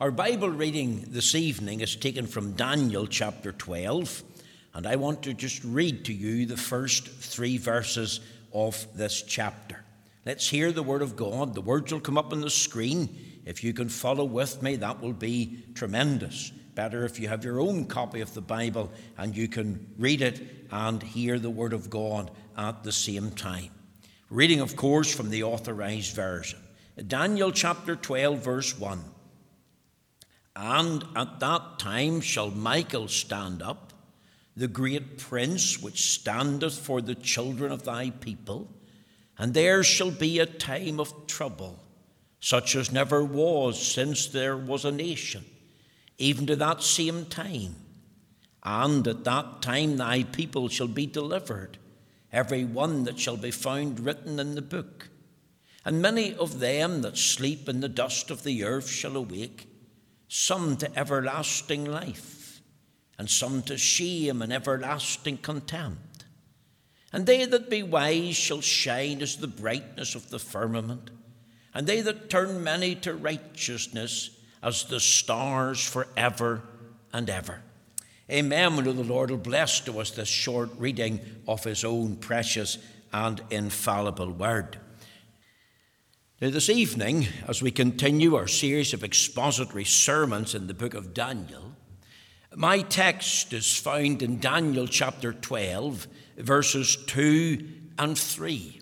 Our Bible reading this evening is taken from Daniel chapter 12, and I want to just read to you the first three verses of this chapter. Let's hear the Word of God. The words will come up on the screen. If you can follow with me, that will be tremendous. Better if you have your own copy of the Bible and you can read it and hear the Word of God at the same time. Reading, of course, from the Authorized Version. Daniel chapter 12, verse 1. And at that time shall Michael stand up, the great prince which standeth for the children of thy people, and there shall be a time of trouble, such as never was since there was a nation, even to that same time. And at that time thy people shall be delivered, every one that shall be found written in the book. And many of them that sleep in the dust of the earth shall awake some to everlasting life, and some to shame and everlasting contempt. And they that be wise shall shine as the brightness of the firmament, and they that turn many to righteousness as the stars for ever and ever. Amen. We know the Lord will bless to us this short reading of His own precious and infallible word. This evening, as we continue our series of expository sermons in the book of Daniel, my text is found in Daniel chapter 12, verses 2 and 3.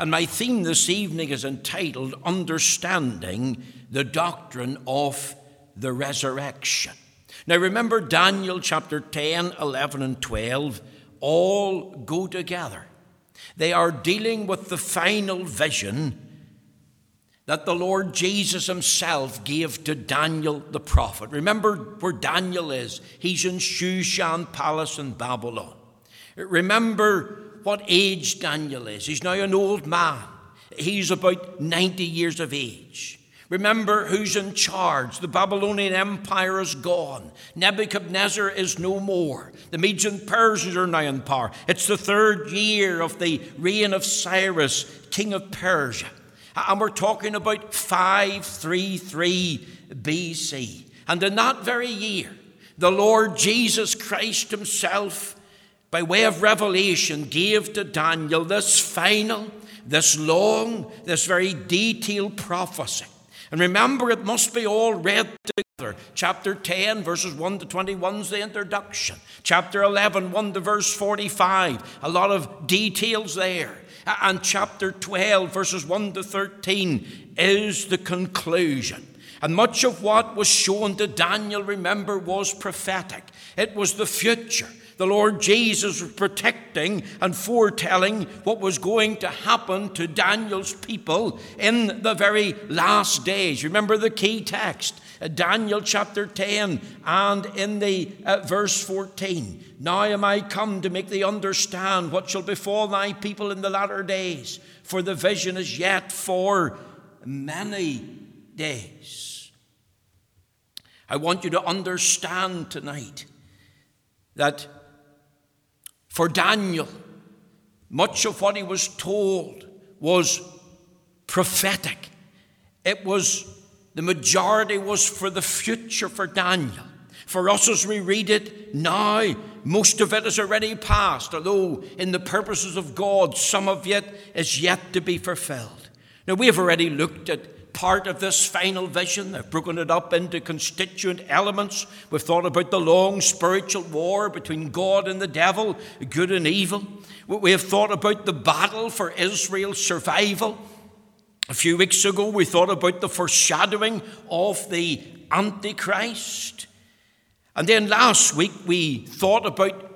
And my theme this evening is entitled Understanding the Doctrine of the Resurrection. Now, remember, Daniel chapter 10, 11, and 12 all go together. They are dealing with the final vision that the Lord Jesus himself gave to Daniel the prophet. Remember where Daniel is. He's in Shushan Palace in Babylon. Remember what age Daniel is. He's now an old man. He's about 90 years of age. Remember who's in charge. The Babylonian Empire is gone. Nebuchadnezzar is no more. The Medes and Persians are now in power. It's the third year of the reign of Cyrus, king of Persia. And we're talking about 533 BC. And in that very year, the Lord Jesus Christ Himself, by way of revelation, gave to Daniel this final, this long, this very detailed prophecy. And remember, it must be all read together. Chapter 10, verses 1 to 21 is the introduction. Chapter 11, 1 to verse 45, a lot of details there. And chapter 12, verses 1 to 13, is the conclusion. And much of what was shown to Daniel, remember, was prophetic. It was the future. The Lord Jesus was protecting and foretelling what was going to happen to Daniel's people in the very last days. Remember the key text Daniel chapter 10 and in the uh, verse 14. Now am I come to make thee understand what shall befall thy people in the latter days, for the vision is yet for many days. I want you to understand tonight that for Daniel, much of what he was told was prophetic. It was the majority was for the future for Daniel. For us, as we read it now, most of it is already past, although in the purposes of God, some of it is yet to be fulfilled. Now, we have already looked at part of this final vision. I've broken it up into constituent elements. We've thought about the long spiritual war between God and the devil, good and evil. We have thought about the battle for Israel's survival. A few weeks ago, we thought about the foreshadowing of the Antichrist. And then last week, we thought about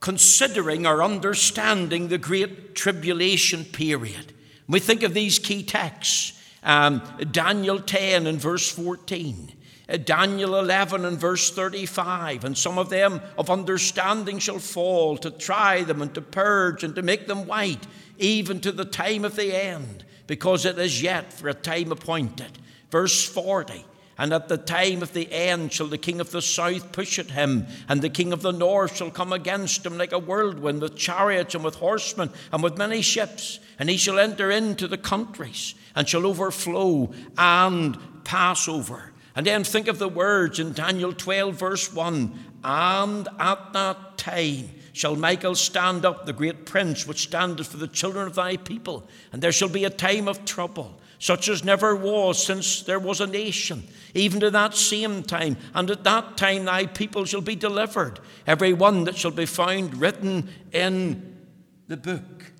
considering or understanding the Great Tribulation period. We think of these key texts um, Daniel 10 and verse 14. Uh, Daniel 11 and verse 35, and some of them of understanding shall fall to try them and to purge and to make them white, even to the time of the end because it is yet for a time appointed. Verse 40 And at the time of the end shall the king of the south push at him, and the king of the north shall come against him like a whirlwind, with chariots and with horsemen and with many ships. And he shall enter into the countries and shall overflow and pass over. And then think of the words in Daniel 12, verse 1 And at that time shall Michael stand up, the great prince, which standeth for the children of thy people. And there shall be a time of trouble, such as never was since there was a nation, even to that same time. And at that time thy people shall be delivered, every one that shall be found written in the book.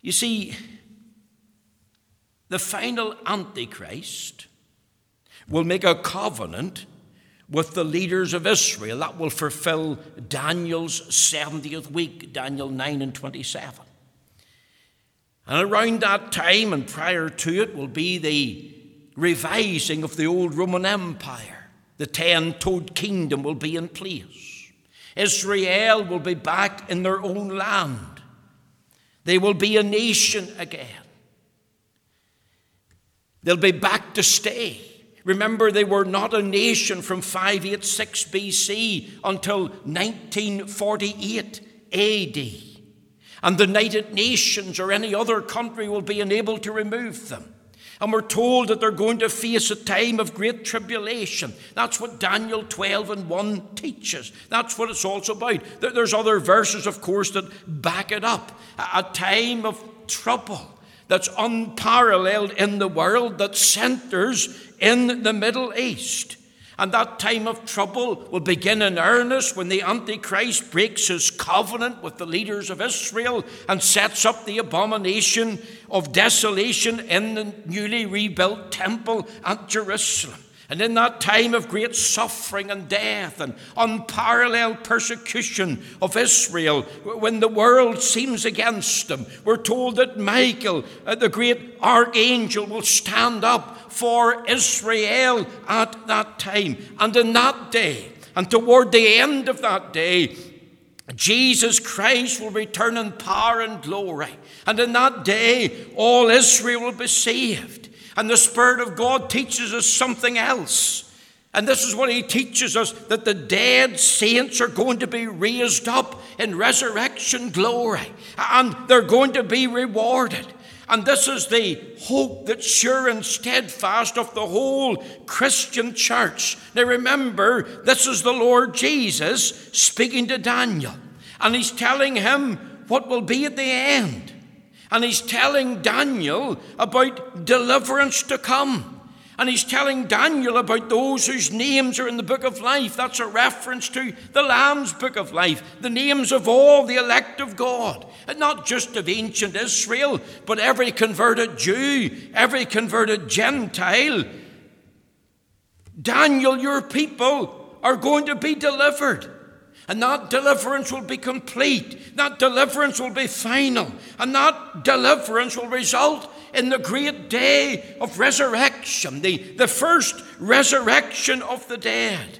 You see, the final Antichrist will make a covenant with the leaders of Israel. That will fulfill Daniel's 70th week, Daniel 9 and 27. And around that time and prior to it will be the revising of the old Roman Empire. The ten toed kingdom will be in place. Israel will be back in their own land. They will be a nation again. They'll be back to stay. Remember, they were not a nation from 586 BC until 1948 AD. And the United Nations or any other country will be unable to remove them. And we're told that they're going to face a time of great tribulation. That's what Daniel 12 and 1 teaches. That's what it's also about. There's other verses, of course, that back it up. A time of trouble that's unparalleled in the world that centers in the Middle East. And that time of trouble will begin in earnest when the Antichrist breaks his covenant with the leaders of Israel and sets up the abomination of desolation in the newly rebuilt temple at Jerusalem. And in that time of great suffering and death and unparalleled persecution of Israel, when the world seems against them, we're told that Michael, uh, the great archangel, will stand up for Israel at that time. And in that day, and toward the end of that day, Jesus Christ will return in power and glory. And in that day, all Israel will be saved. And the Spirit of God teaches us something else. And this is what he teaches us that the dead saints are going to be raised up in resurrection glory, and they're going to be rewarded. And this is the hope that's sure and steadfast of the whole Christian church. Now remember, this is the Lord Jesus speaking to Daniel, and he's telling him what will be at the end. And he's telling Daniel about deliverance to come. And he's telling Daniel about those whose names are in the book of life. That's a reference to the Lamb's book of life, the names of all the elect of God. And not just of ancient Israel, but every converted Jew, every converted Gentile. Daniel, your people are going to be delivered. And that deliverance will be complete. That deliverance will be final. And that deliverance will result in the great day of resurrection, the, the first resurrection of the dead.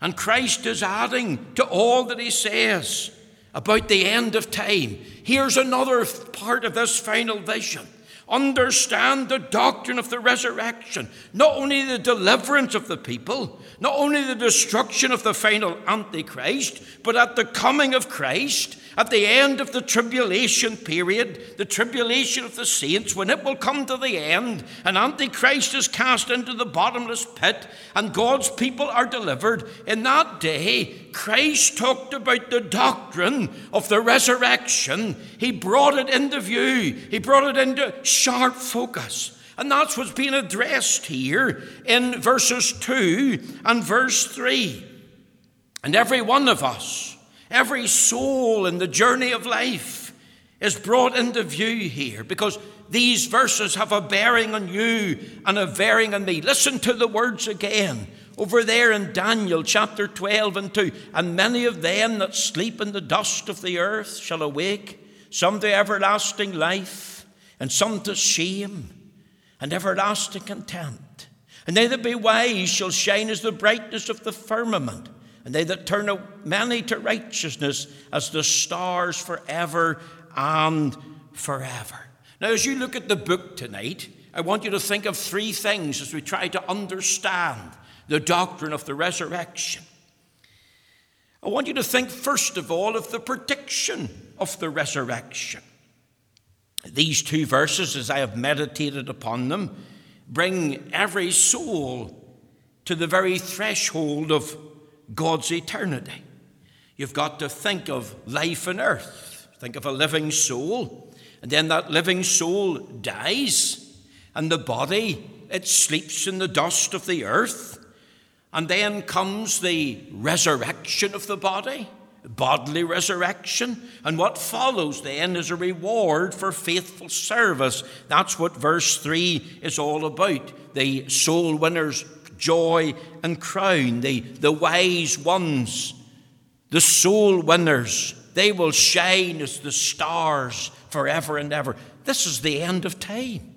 And Christ is adding to all that he says about the end of time. Here's another part of this final vision understand the doctrine of the resurrection, not only the deliverance of the people, not only the destruction of the final Antichrist, but at the coming of Christ, at the end of the tribulation period, the tribulation of the saints, when it will come to the end, and Antichrist is cast into the bottomless pit, and God's people are delivered, in that day, Christ talked about the doctrine of the resurrection. He brought it into view, he brought it into sharp focus. And that's what's being addressed here in verses 2 and verse 3. And every one of us, Every soul in the journey of life is brought into view here because these verses have a bearing on you and a bearing on me. Listen to the words again over there in Daniel chapter 12 and 2. And many of them that sleep in the dust of the earth shall awake, some to everlasting life, and some to shame and everlasting contempt. And they that be wise shall shine as the brightness of the firmament and they that turn many to righteousness as the stars forever and forever. Now, as you look at the book tonight, I want you to think of three things as we try to understand the doctrine of the resurrection. I want you to think, first of all, of the prediction of the resurrection. These two verses, as I have meditated upon them, bring every soul to the very threshold of God's eternity. You've got to think of life on earth, think of a living soul, and then that living soul dies, and the body, it sleeps in the dust of the earth. And then comes the resurrection of the body bodily resurrection. And what follows then is a reward for faithful service. That's what verse 3 is all about. The soul winners' joy and crown, the, the wise ones, the soul winners, they will shine as the stars forever and ever. This is the end of time.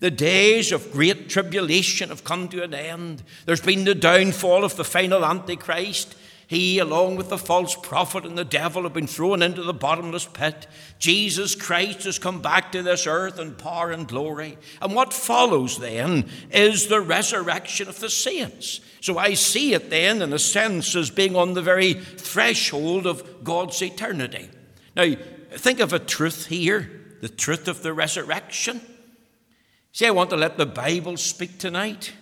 The days of great tribulation have come to an end. There's been the downfall of the final Antichrist. He, along with the false prophet and the devil, have been thrown into the bottomless pit. Jesus Christ has come back to this earth in power and glory. And what follows then is the resurrection of the saints. So I see it then, in a sense, as being on the very threshold of God's eternity. Now, think of a truth here the truth of the resurrection. See, I want to let the Bible speak tonight.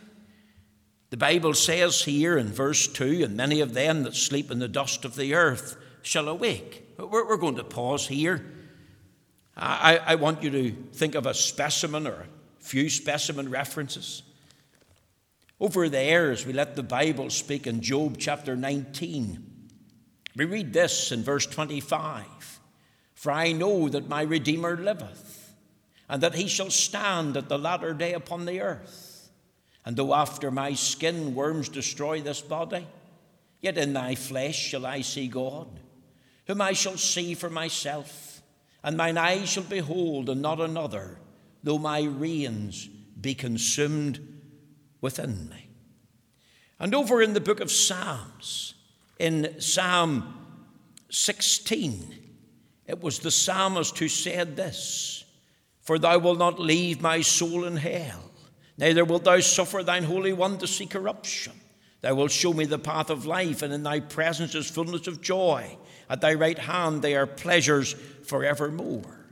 The Bible says here in verse 2 and many of them that sleep in the dust of the earth shall awake. We're, going to pause here. I, I want you to think of a specimen or a few specimen references. Over there, as we let the Bible speak in Job chapter 19, we read this in verse 25 For I know that my Redeemer liveth, and that he shall stand at the latter day upon the earth. And though after my skin worms destroy this body, yet in thy flesh shall I see God, whom I shall see for myself, and mine eyes shall behold and not another, though my reins be consumed within me. And over in the book of Psalms, in Psalm 16, it was the psalmist who said this For thou wilt not leave my soul in hell Neither wilt thou suffer thine Holy One to see corruption. Thou wilt show me the path of life, and in thy presence is fullness of joy. At thy right hand they are pleasures forevermore.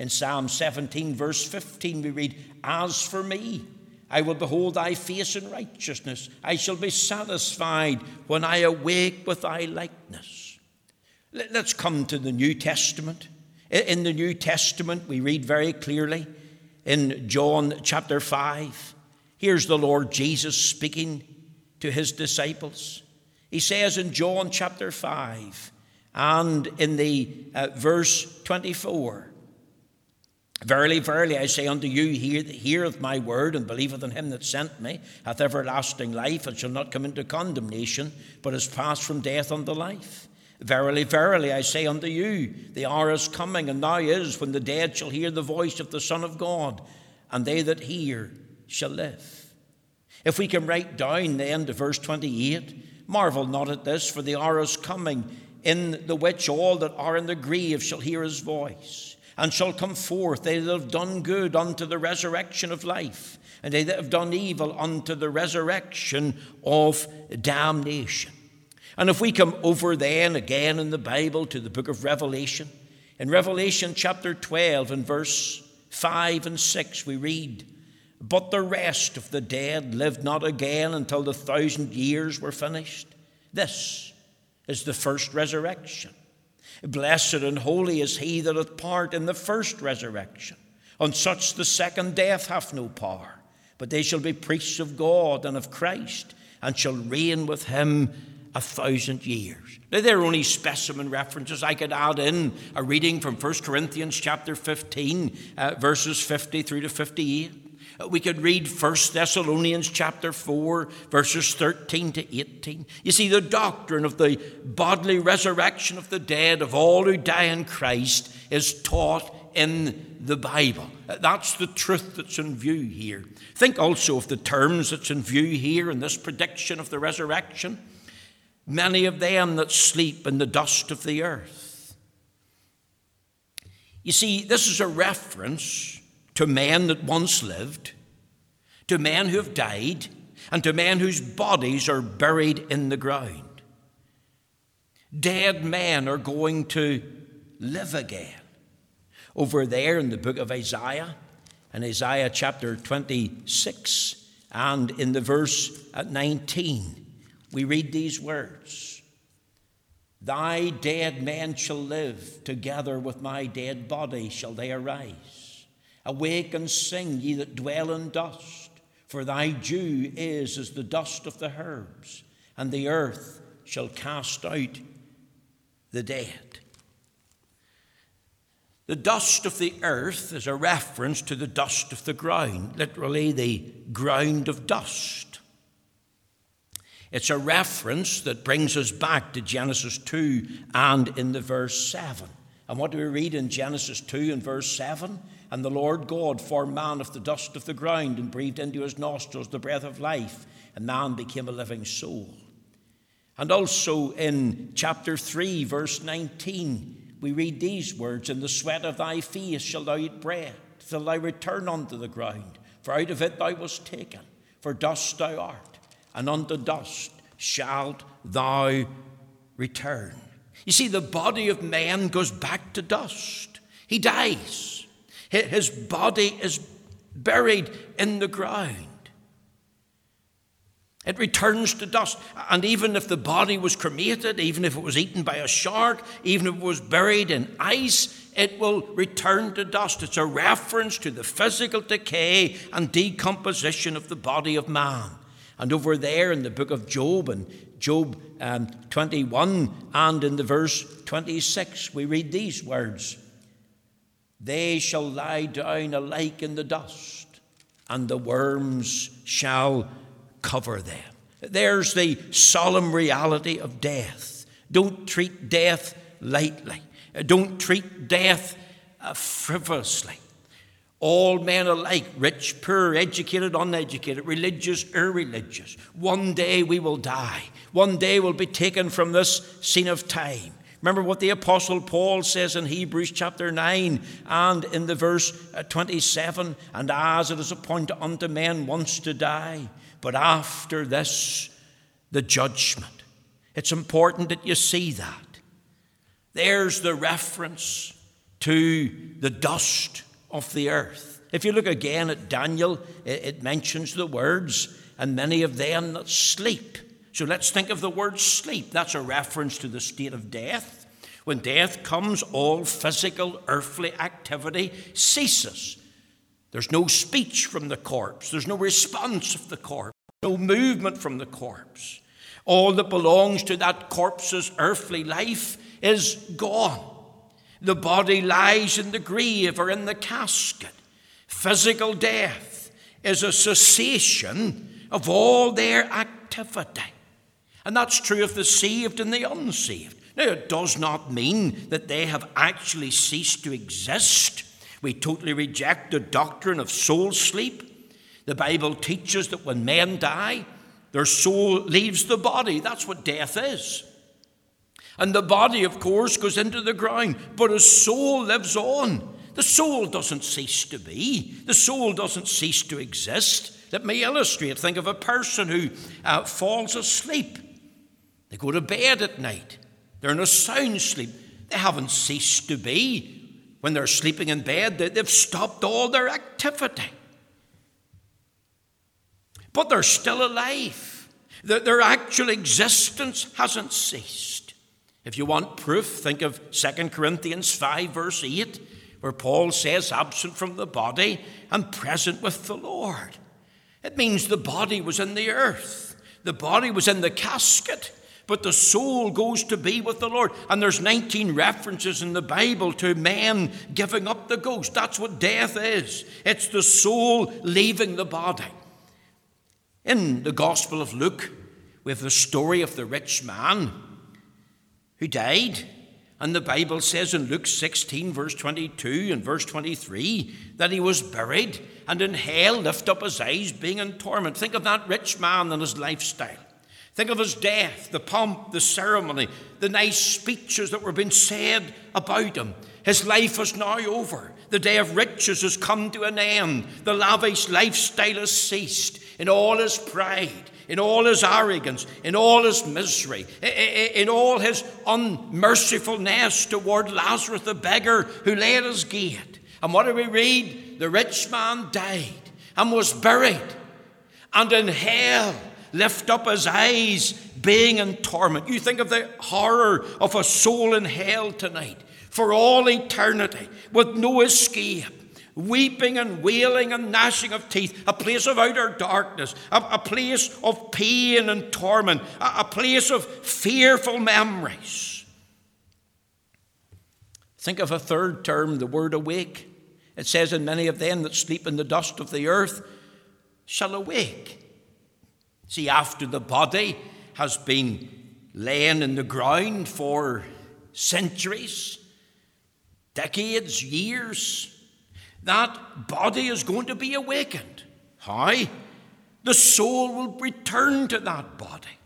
In Psalm 17, verse 15, we read, As for me, I will behold thy face in righteousness. I shall be satisfied when I awake with thy likeness. Let's come to the New Testament. In the New Testament, we read very clearly in John chapter 5. Here's the Lord Jesus speaking to his disciples. He says in John chapter 5 and in the uh, verse 24 Verily, verily, I say unto you, he that heareth my word and believeth in him that sent me hath everlasting life and shall not come into condemnation, but is passed from death unto life. Verily, verily, I say unto you, the hour is coming, and now is, when the dead shall hear the voice of the Son of God, and they that hear shall live. If we can write down then to verse 28, marvel not at this, for the hour is coming, in the which all that are in the grave shall hear his voice, and shall come forth, they that have done good unto the resurrection of life, and they that have done evil unto the resurrection of damnation. And if we come over then again in the Bible to the book of Revelation, in Revelation chapter 12 and verse 5 and 6, we read, But the rest of the dead lived not again until the thousand years were finished. This is the first resurrection. Blessed and holy is he that hath part in the first resurrection. On such the second death hath no power, but they shall be priests of God and of Christ, and shall reign with him a thousand years. Now, they're only specimen references. I could add in a reading from 1 Corinthians chapter 15, uh, verses 50 through to 58. Uh, we could read 1 Thessalonians chapter 4, verses 13 to 18. You see, the doctrine of the bodily resurrection of the dead, of all who die in Christ, is taught in the Bible. Uh, that's the truth that's in view here. Think also of the terms that's in view here in this prediction of the resurrection many of them that sleep in the dust of the earth. You see, this is a reference to men that once lived, to men who have died, and to men whose bodies are buried in the ground. Dead men are going to live again. Over there in the book of Isaiah, in Isaiah chapter 26 and in the verse at 19, we read these words Thy dead men shall live, together with my dead body shall they arise. Awake and sing, ye that dwell in dust, for thy dew is as the dust of the herbs, and the earth shall cast out the dead. The dust of the earth is a reference to the dust of the ground, literally, the ground of dust. It's a reference that brings us back to Genesis 2 and in the verse 7. And what do we read in Genesis 2 and verse 7? And the Lord God formed man of the dust of the ground and breathed into his nostrils the breath of life, and man became a living soul. And also in chapter 3, verse 19, we read these words In the sweat of thy face shalt thou eat bread, till thou return unto the ground. For out of it thou wast taken, for dust thou art, and unto dust shalt thou return. You see, the body of man goes back to dust. He dies. His body is buried in the ground. It returns to dust. And even if the body was cremated, even if it was eaten by a shark, even if it was buried in ice, it will return to dust. It's a reference to the physical decay and decomposition of the body of man. And over there in the book of Job, and Job um, 21, and in the verse 26, we read these words They shall lie down alike in the dust, and the worms shall cover them. There's the solemn reality of death. Don't treat death lightly. Don't treat death uh, frivolously. All men alike, rich, poor, educated, uneducated, religious, irreligious. One day we will die. One day we'll be taken from this scene of time. Remember what the Apostle Paul says in Hebrews chapter 9 and in the verse uh, 27 And as it is appointed unto men once to die, but after this, the judgment. It's important that you see that. There's the reference to the dust of the earth. If you look again at Daniel, it mentions the words, and many of them that sleep. So let's think of the word sleep. That's a reference to the state of death. When death comes, all physical, earthly activity ceases. There's no speech from the corpse, there's no response of the corpse, no movement from the corpse. All that belongs to that corpse's earthly life is gone. The body lies in the grave or in the casket. Physical death is a cessation of all their activity. And that's true of the saved and the unsaved. Now, it does not mean that they have actually ceased to exist. We totally reject the doctrine of soul sleep. The Bible teaches that when men die, their soul leaves the body. That's what death is. And the body, of course, goes into the ground, but a soul lives on. The soul doesn't cease to be, the soul doesn't cease to exist. Let me illustrate. Think of a person who uh, falls asleep. They go to bed at night, they're in a sound sleep. They haven't ceased to be when they're sleeping in bed, they've stopped all their activity. But they're still alive. Their actual existence hasn't ceased. If you want proof, think of 2 Corinthians 5, verse 8, where Paul says, absent from the body and present with the Lord. It means the body was in the earth, the body was in the casket but the soul goes to be with the Lord. And there's 19 references in the Bible to men giving up the ghost. That's what death is it's the soul leaving the body. In the Gospel of Luke, we have the story of the rich man who died. And the Bible says in Luke 16, verse 22 and verse 23, that he was buried and in hell lift up his eyes, being in torment. Think of that rich man and his lifestyle. Think of his death, the pomp, the ceremony, the nice speeches that were being said about him. His life is now over. The day of riches has come to an end. The lavish lifestyle has ceased. In all his pride, in all his arrogance, in all his misery, in all his unmercifulness toward Lazarus the beggar who lay at his gate. And what do we read? The rich man died and was buried, and in hell lift up his eyes, being in torment. You think of the horror of a soul in hell tonight for all eternity with no escape. Weeping and wailing and gnashing of teeth, a place of outer darkness, a, a place of pain and torment, a, a place of fearful memories. Think of a third term, the word awake. It says, And many of them that sleep in the dust of the earth shall awake. See, after the body has been laying in the ground for centuries, decades, years, that body is going to be awakened. How? The soul will return to that body.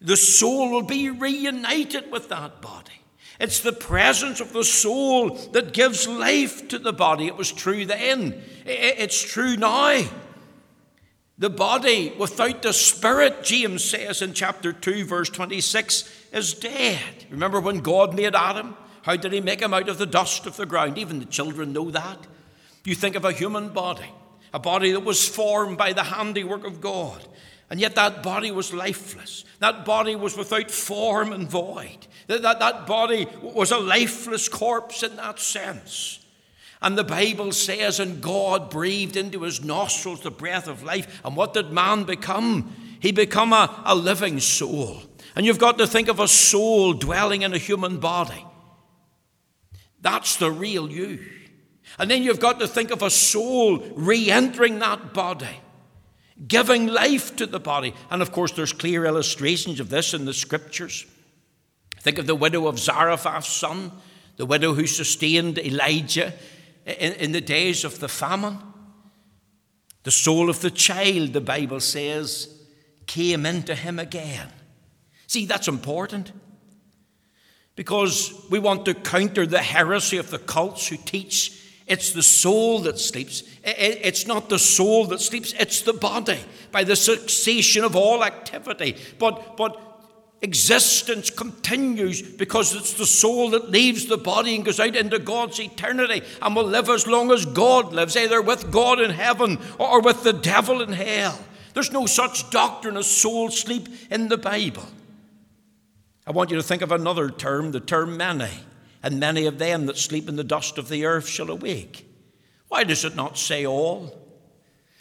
The soul will be reunited with that body. It's the presence of the soul that gives life to the body. It was true then, it's true now. The body without the spirit, James says in chapter 2, verse 26, is dead. Remember when God made Adam? How did he make him out of the dust of the ground? Even the children know that. You think of a human body, a body that was formed by the handiwork of God. And yet that body was lifeless. That body was without form and void. That, that, that body was a lifeless corpse in that sense. And the Bible says, and God breathed into his nostrils the breath of life. And what did man become? He become a, a living soul. And you've got to think of a soul dwelling in a human body. That's the real you. And then you've got to think of a soul re entering that body, giving life to the body. And of course, there's clear illustrations of this in the scriptures. Think of the widow of Zarephath's son, the widow who sustained Elijah in, in the days of the famine. The soul of the child, the Bible says, came into him again. See, that's important because we want to counter the heresy of the cults who teach it's the soul that sleeps. It's not the soul that sleeps, it's the body by the cessation of all activity. But, but existence continues because it's the soul that leaves the body and goes out into God's eternity and will live as long as God lives, either with God in heaven or with the devil in hell. There's no such doctrine as soul sleep in the Bible. I want you to think of another term, the term many and many of them that sleep in the dust of the earth shall awake. Why does it not say all?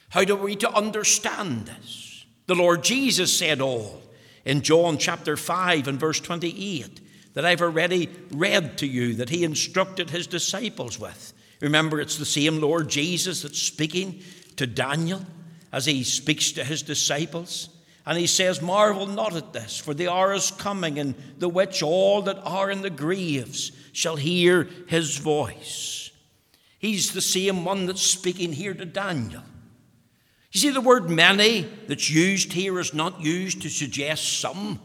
How do we to understand this? The Lord Jesus said all in John chapter 5 and verse 28 that I've already read to you that he instructed his disciples with. Remember, it's the same Lord Jesus that's speaking to Daniel as he speaks to his disciples. And he says, Marvel not at this, for the hour is coming in the which all that are in the graves shall hear his voice. He's the same one that's speaking here to Daniel. You see, the word many that's used here is not used to suggest some,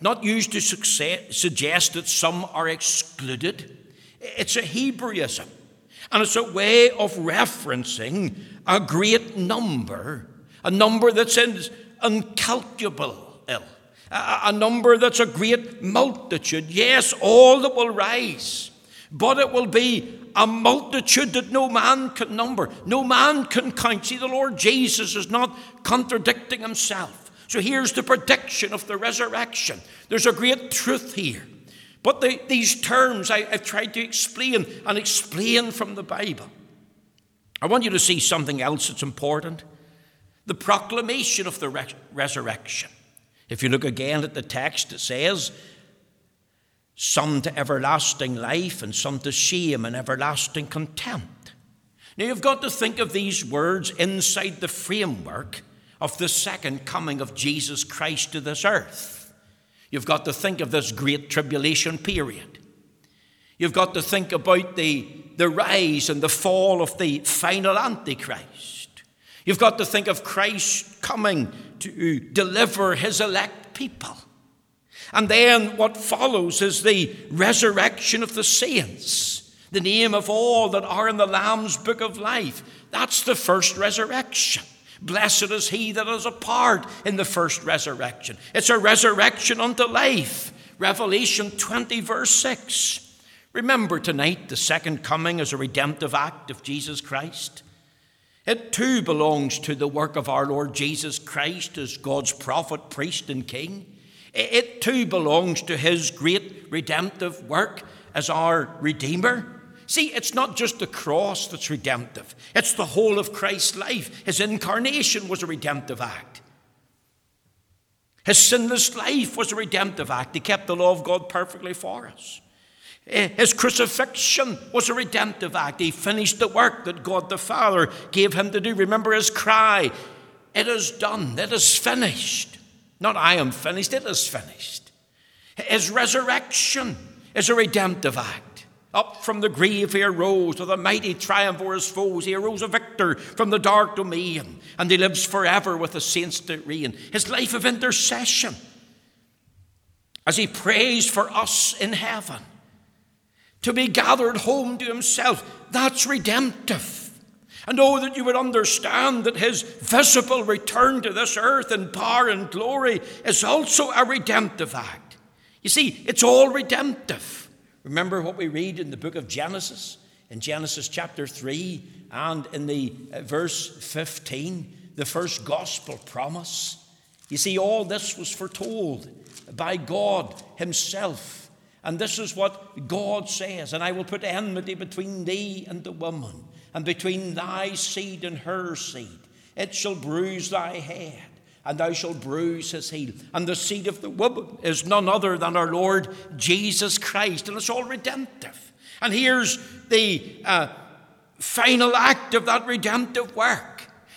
not used to suggest that some are excluded. It's a Hebraism, and it's a way of referencing a great number, a number that's in incalculable, a, a number that's a great multitude. Yes, all that will rise, but it will be a multitude that no man can number, no man can count. See, the Lord Jesus is not contradicting himself. So here's the prediction of the resurrection. There's a great truth here. But the, these terms I, have tried to explain and explain from the Bible. I want you to see something else that's important the proclamation of the re- resurrection. If you look again at the text, it says, some to everlasting life and some to shame and everlasting contempt. Now you've got to think of these words inside the framework of the second coming of Jesus Christ to this earth. You've got to think of this great tribulation period. You've got to think about the, the rise and the fall of the final Antichrist. You've got to think of Christ coming to deliver his elect people. And then what follows is the resurrection of the saints, the name of all that are in the Lamb's book of life. That's the first resurrection. Blessed is he that is a part in the first resurrection. It's a resurrection unto life. Revelation 20, verse 6. Remember tonight the second coming as a redemptive act of Jesus Christ. It too belongs to the work of our Lord Jesus Christ as God's prophet, priest, and king. It too belongs to his great redemptive work as our Redeemer. See, it's not just the cross that's redemptive, it's the whole of Christ's life. His incarnation was a redemptive act. His sinless life was a redemptive act. He kept the law of God perfectly for us. Eh, his crucifixion was a redemptive act. He finished the work that God the Father gave him to do. Remember his cry It is done, it is finished. Not I am finished, it is finished. His resurrection is a redemptive act. Up from the grave he arose with a mighty triumph over his foes. He arose a victor from the dark domain, and he lives forever with the saints to reign. His life of intercession as he prays for us in heaven to be gathered home to himself, that's redemptive. And oh, that you would understand that his visible return to this earth in power and glory is also a redemptive act. You see, it's all redemptive. Remember what we read in the book of Genesis, in Genesis chapter 3 and in the uh, verse 15, the first gospel promise. You see, all this was foretold by God Himself. And this is what God says And I will put enmity between thee and the woman, and between thy seed and her seed. It shall bruise thy head, and thou shalt bruise his heel. And the seed of the woman is none other than our Lord Jesus Christ, and it's all redemptive. And here's the uh, final act of that redemptive work.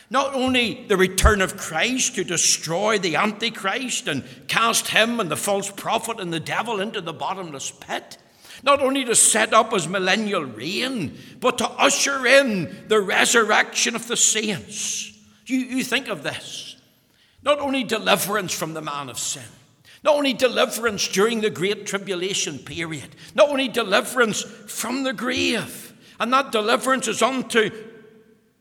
Not only the return of Christ to destroy the Antichrist and cast him and the false prophet and the devil into the bottomless pit, not only to set up his millennial reign, but to usher in the resurrection of the saints. You, you think of this. Not only deliverance from the man of sin, not only deliverance during the great tribulation period, not only deliverance from the grave, and that deliverance is unto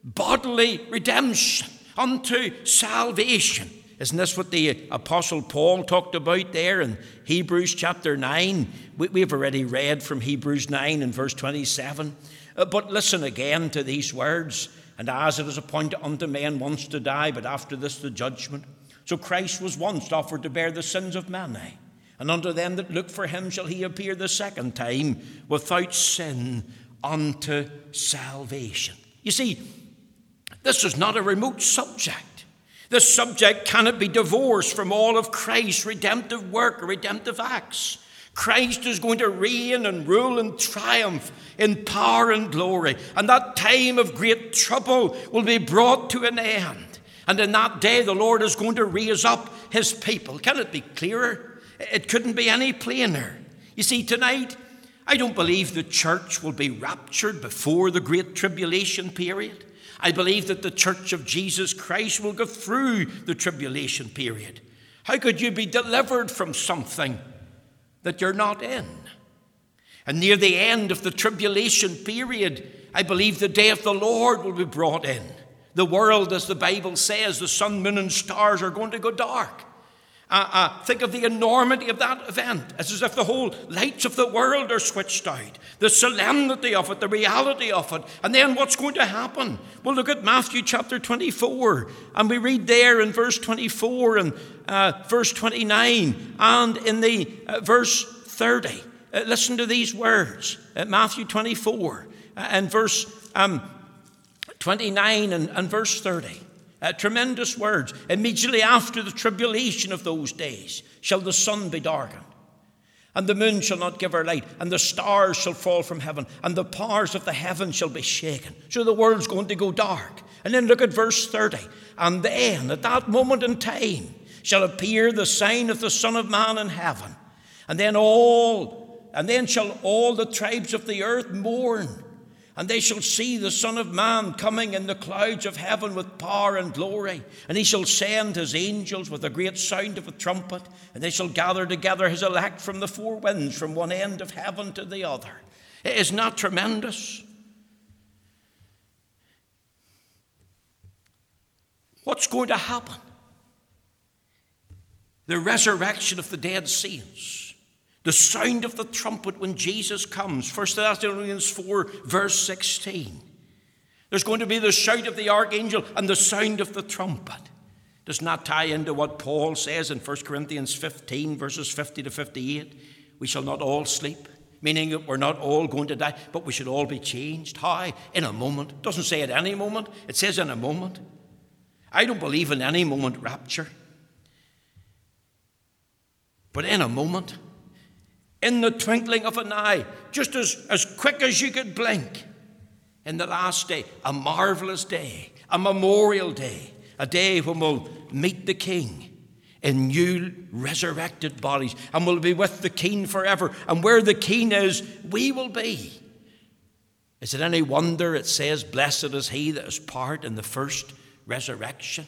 bodily redemption, unto salvation. Isn't this what the Apostle Paul talked about there in Hebrews chapter 9? We, have already read from Hebrews 9 and verse 27. Uh, but listen again to these words. And as it is appointed unto men once to die, but after this the judgment. So Christ was once offered to bear the sins of many. And unto them that look for him shall he appear the second time without sin unto salvation. You see, this is not a remote subject. This subject cannot be divorced from all of Christ's redemptive work or redemptive acts. Christ is going to reign and rule and triumph in power and glory. And that time of great trouble will be brought to an end. And in that day, the Lord is going to raise up his people. Can it be clearer? It couldn't be any plainer. You see, tonight, I don't believe the church will be raptured before the great tribulation period. I believe that the church of Jesus Christ will go through the tribulation period. How could you be delivered from something that you're not in? And near the end of the tribulation period, I believe the day of the Lord will be brought in. The world, as the Bible says, the sun, moon, and stars are going to go dark. Uh, uh, think of the enormity of that event. It's as if the whole lights of the world are switched out. The solemnity of it, the reality of it. And then what's going to happen? Well, look at Matthew chapter 24. And we read there in verse 24 and uh, verse 29 and in the uh, verse 30. Uh, listen to these words at Matthew 24 uh, and verse um, 29 and, and verse 30. Uh, tremendous words. Immediately after the tribulation of those days shall the sun be darkened, and the moon shall not give her light, and the stars shall fall from heaven, and the powers of the heaven shall be shaken. So the world's going to go dark. And then look at verse 30. And then, at that moment in time, shall appear the sign of the Son of Man in heaven. And then all, and then shall all the tribes of the earth mourn and they shall see the Son of Man coming in the clouds of heaven with power and glory. And he shall send his angels with a great sound of a trumpet, and they shall gather together his elect from the four winds, from one end of heaven to the other. It is not tremendous. What's going to happen? The resurrection of the dead saints The sound of the trumpet when Jesus comes. 1 Thessalonians 4, verse 16. There's going to be the shout of the archangel and the sound of the trumpet. Does not tie into what Paul says in 1 Corinthians 15, verses 50 to 58. We shall not all sleep, meaning that we're not all going to die, but we should all be changed. How? In a moment. It doesn't say at any moment, it says in a moment. I don't believe in any moment rapture. But in a moment, in the twinkling of an eye, just as, as quick as you could blink, in the last day, a marvelous day, a memorial day, a day when we'll meet the King in new resurrected bodies and we'll be with the King forever. And where the King is, we will be. Is it any wonder it says, Blessed is he that is part in the first resurrection?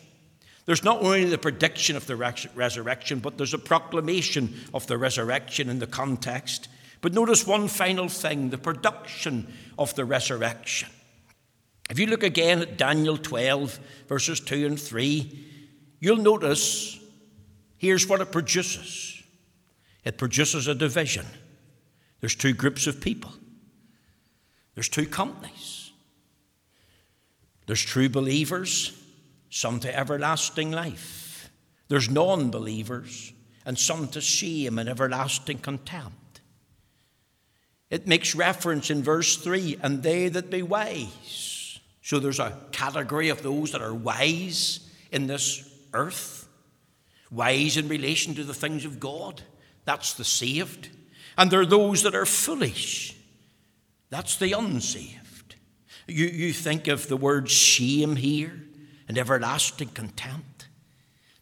There's not only the prediction of the resurrection, but there's a proclamation of the resurrection in the context. But notice one final thing the production of the resurrection. If you look again at Daniel 12, verses 2 and 3, you'll notice here's what it produces it produces a division. There's two groups of people, there's two companies. There's true believers some to everlasting life. There's non believers, and some to shame and everlasting contempt. It makes reference in verse 3 and they that be wise. So there's a category of those that are wise in this earth, wise in relation to the things of God. That's the saved. And there are those that are foolish. That's the unsaved. You, you think of the word shame here and everlasting contempt.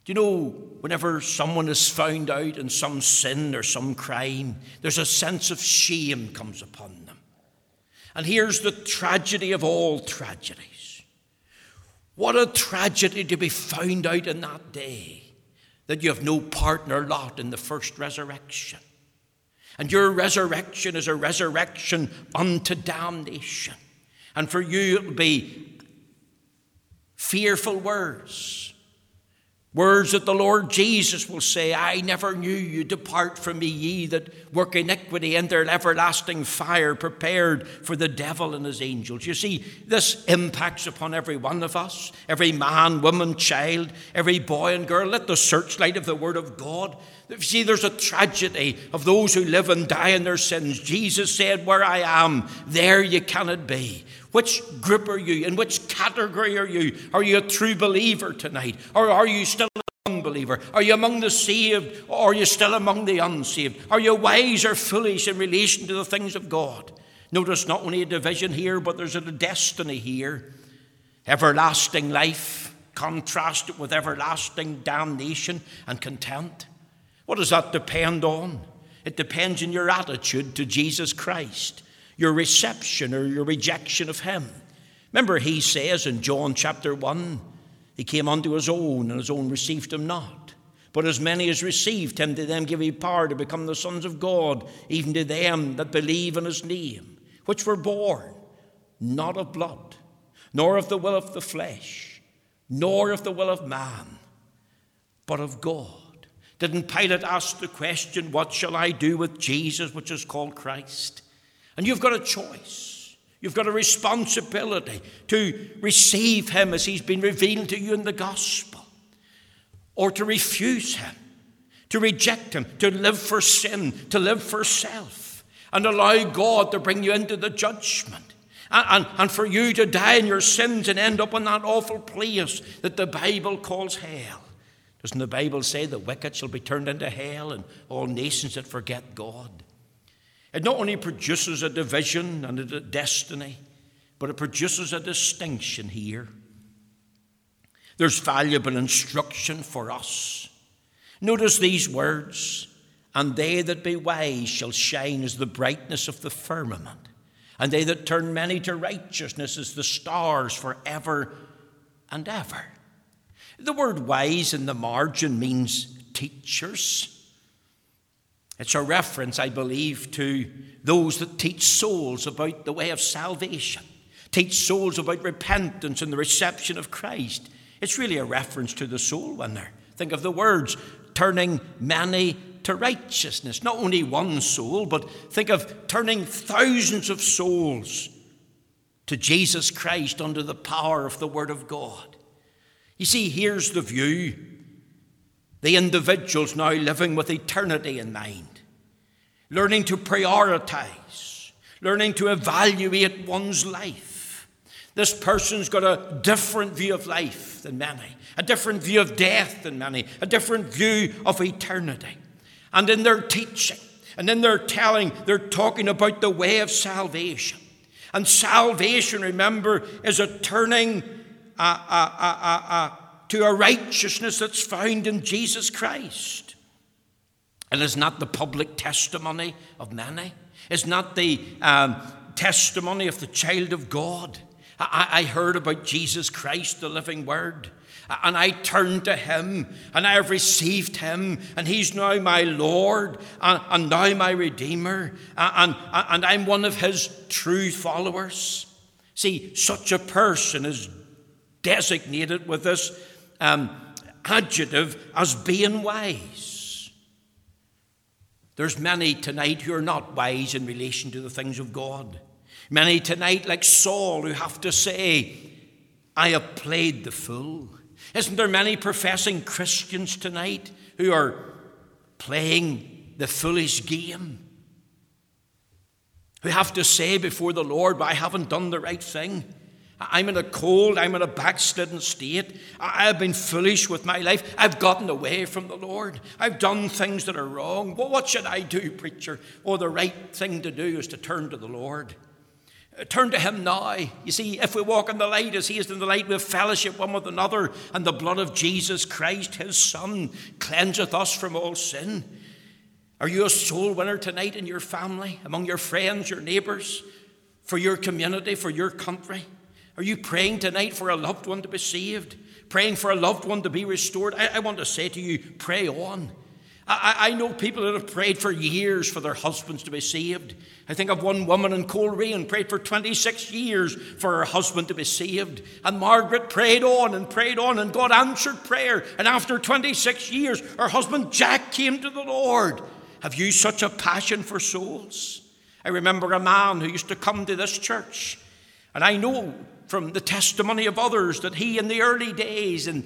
Do you know, whenever someone is found out in some sin or some crime, there's a sense of shame comes upon them. And here's the tragedy of all tragedies. What a tragedy to be found out in that day that you have no partner lot in the first resurrection. And your resurrection is a resurrection unto damnation. And for you, it will be fearful words. Words that the Lord Jesus will say, I never knew you. Depart from me, ye that work iniquity, enter everlasting fire prepared for the devil and his angels. You see, this impacts upon every one of us, every man, woman, child, every boy and girl. Let the searchlight of the Word of God. You see, there's a tragedy of those who live and die in their sins. Jesus said, Where I am, there you cannot be. Which group are you? In which category are you? Are you a true believer tonight? Or are you still an unbeliever? Are you among the saved? Or are you still among the unsaved? Are you wise or foolish in relation to the things of God? Notice not only a division here, but there's a destiny here. Everlasting life contrasted with everlasting damnation and contempt. What does that depend on? It depends on your attitude to Jesus Christ your reception or your rejection of him. Remember, he says in John chapter 1, he came unto his own, and his own received him not. But as many as received him, to them give he power to become the sons of God, even to them that believe in his name, which were born not of blood, nor of the will of the flesh, nor of the will of man, but of God. Didn't Pilate ask the question, What shall I do with Jesus, which is called Christ? And you've got a choice. You've got a responsibility to receive him as he's been revealed to you in the gospel, or to refuse him, to reject him, to live for sin, to live for self, and allow God to bring you into the judgment. And, and, and for you to die in your sins and end up in that awful place that the Bible calls hell. Doesn't the Bible say the wicked shall be turned into hell and all nations that forget God? It not only produces a division and a destiny, but it produces a distinction here. There's valuable instruction for us. Notice these words And they that be wise shall shine as the brightness of the firmament, and they that turn many to righteousness as the stars for ever and ever. The word wise in the margin means teachers. It's a reference, I believe, to those that teach souls about the way of salvation, teach souls about repentance and the reception of Christ. It's really a reference to the soul winner. Think of the words turning many to righteousness. Not only one soul, but think of turning thousands of souls to Jesus Christ under the power of the Word of God. You see, here's the view the individual's now living with eternity in mind, learning to prioritize, learning to evaluate one's life. This person's got a different view of life than many, a different view of death than many, a different view of eternity. And in their teaching and in their telling, they're talking about the way of salvation. And salvation, remember, is a turning uh, uh, uh, to a righteousness that's found in Jesus Christ. It is not the public testimony of many, it's not the um, testimony of the child of God. I, I heard about Jesus Christ, the living Word and I turned to him, and I have received him, and he's now my Lord, and, and now my Redeemer, and, and, and I'm one of his true followers. See, such a person is designated with this um, adjective as being wise. There's many tonight who are not wise in relation to the things of God. Many tonight, like Saul, who have to say, I have played the fool. Isn't there many professing Christians tonight who are playing the foolish game? Who have to say before the Lord, I haven't done the right thing. I'm in a cold, I'm in a backslidden state. I've been foolish with my life. I've gotten away from the Lord. I've done things that are wrong. Well, what should I do, preacher? Oh, the right thing to do is to turn to the Lord. Uh, turn to him now. You see, if we walk in the light as he is in the light, we have fellowship one with another, and the blood of Jesus Christ, his Son, cleanseth us from all sin. Are you a soul winner tonight in your family, among your friends, your neighbours, for your community, for your country? Are you praying tonight for a loved one to be saved? Praying for a loved one to be restored? I, I want to say to you, pray on. I, I, know people that have prayed for years for their husbands to be saved. I think of one woman in Coleraine prayed for 26 years for her husband to be saved. And Margaret prayed on and prayed on, and God answered prayer. And after 26 years, her husband Jack came to the Lord. Have you such a passion for souls? I remember a man who used to come to this church, and I know from the testimony of others that he, in the early days, in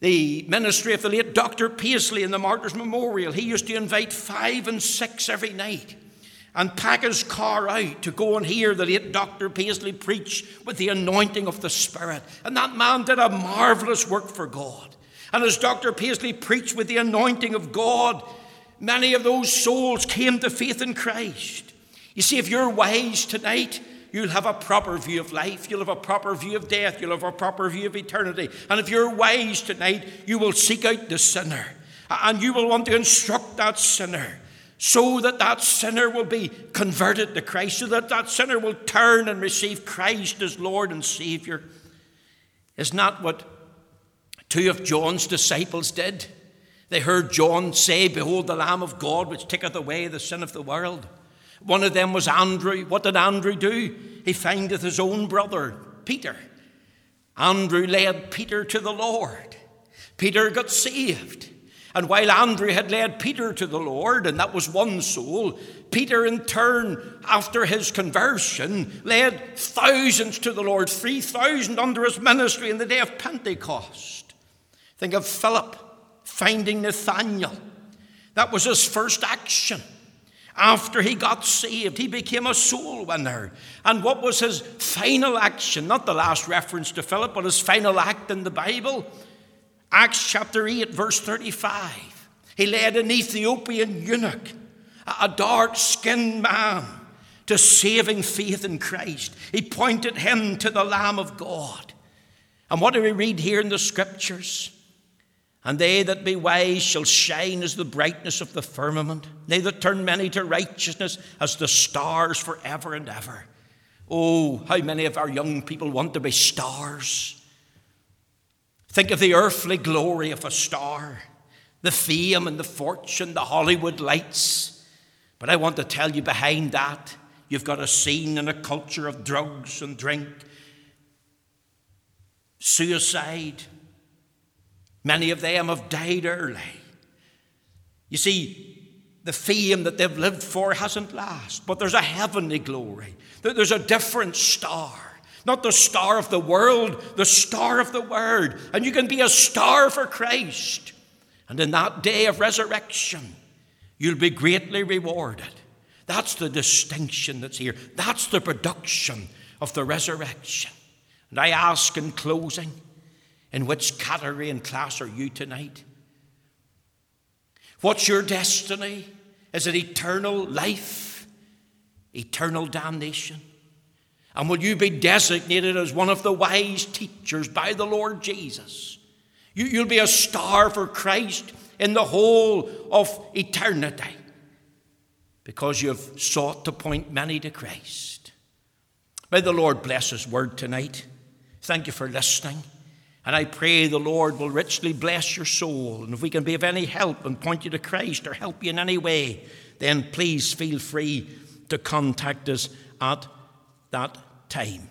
the ministry of the late Dr. Paisley in the Martyrs Memorial, he used to invite five and six every night and pack his car out to go and hear the late Dr. Paisley preach with the anointing of the Spirit. And that man did a marvelous work for God. And as Dr. Paisley preached with the anointing of God, many of those souls came to faith in Christ. You see, if you're wise tonight, you'll have a proper view of life, you'll have a proper view of death, you'll have a proper view of eternity. And if you're wise tonight, you will seek out the sinner and you will want to instruct that sinner so that that sinner will be converted to Christ, so that that sinner will turn and receive Christ as Lord and Savior. Is not what two of John's disciples did? They heard John say, Behold the Lamb of God which taketh away the sin of the world. One of them was Andrew. What did Andrew do? He findeth his own brother, Peter. Andrew led Peter to the Lord. Peter got saved. And while Andrew had led Peter to the Lord, and that was one soul, Peter in turn, after his conversion, led thousands to the Lord, 3,000 under his ministry in the day of Pentecost. Think of Philip finding Nathanael. That was his first action. After he got saved, he became a soul winner. And what was his final action? Not the last reference to Philip, but his final act in the Bible. Acts chapter 8, verse 35. He led an Ethiopian eunuch, a dark skinned man, to saving faith in Christ. He pointed him to the Lamb of God. And what do we read here in the scriptures? And they that be wise shall shine as the brightness of the firmament. They that turn many to righteousness as the stars forever and ever. Oh, how many of our young people want to be stars? Think of the earthly glory of a star, the fame and the fortune, the Hollywood lights. But I want to tell you behind that, you've got a scene and a culture of drugs and drink, suicide, Many of them have died early. You see, the fame that they've lived for hasn't lasted, but there's a heavenly glory. There's a different star. Not the star of the world, the star of the Word. And you can be a star for Christ. And in that day of resurrection, you'll be greatly rewarded. That's the distinction that's here. That's the production of the resurrection. And I ask in closing, in which category and class are you tonight? What's your destiny? Is it eternal life? Eternal damnation? And will you be designated as one of the wise teachers by the Lord Jesus? You, will be a star for Christ in the whole of eternity because you've sought to point many to Christ. May the Lord bless His word tonight. Thank you for listening. And I pray the Lord will richly bless your soul. And if we can be of any help and point you to Christ or help you in any way, then please feel free to contact us at that time.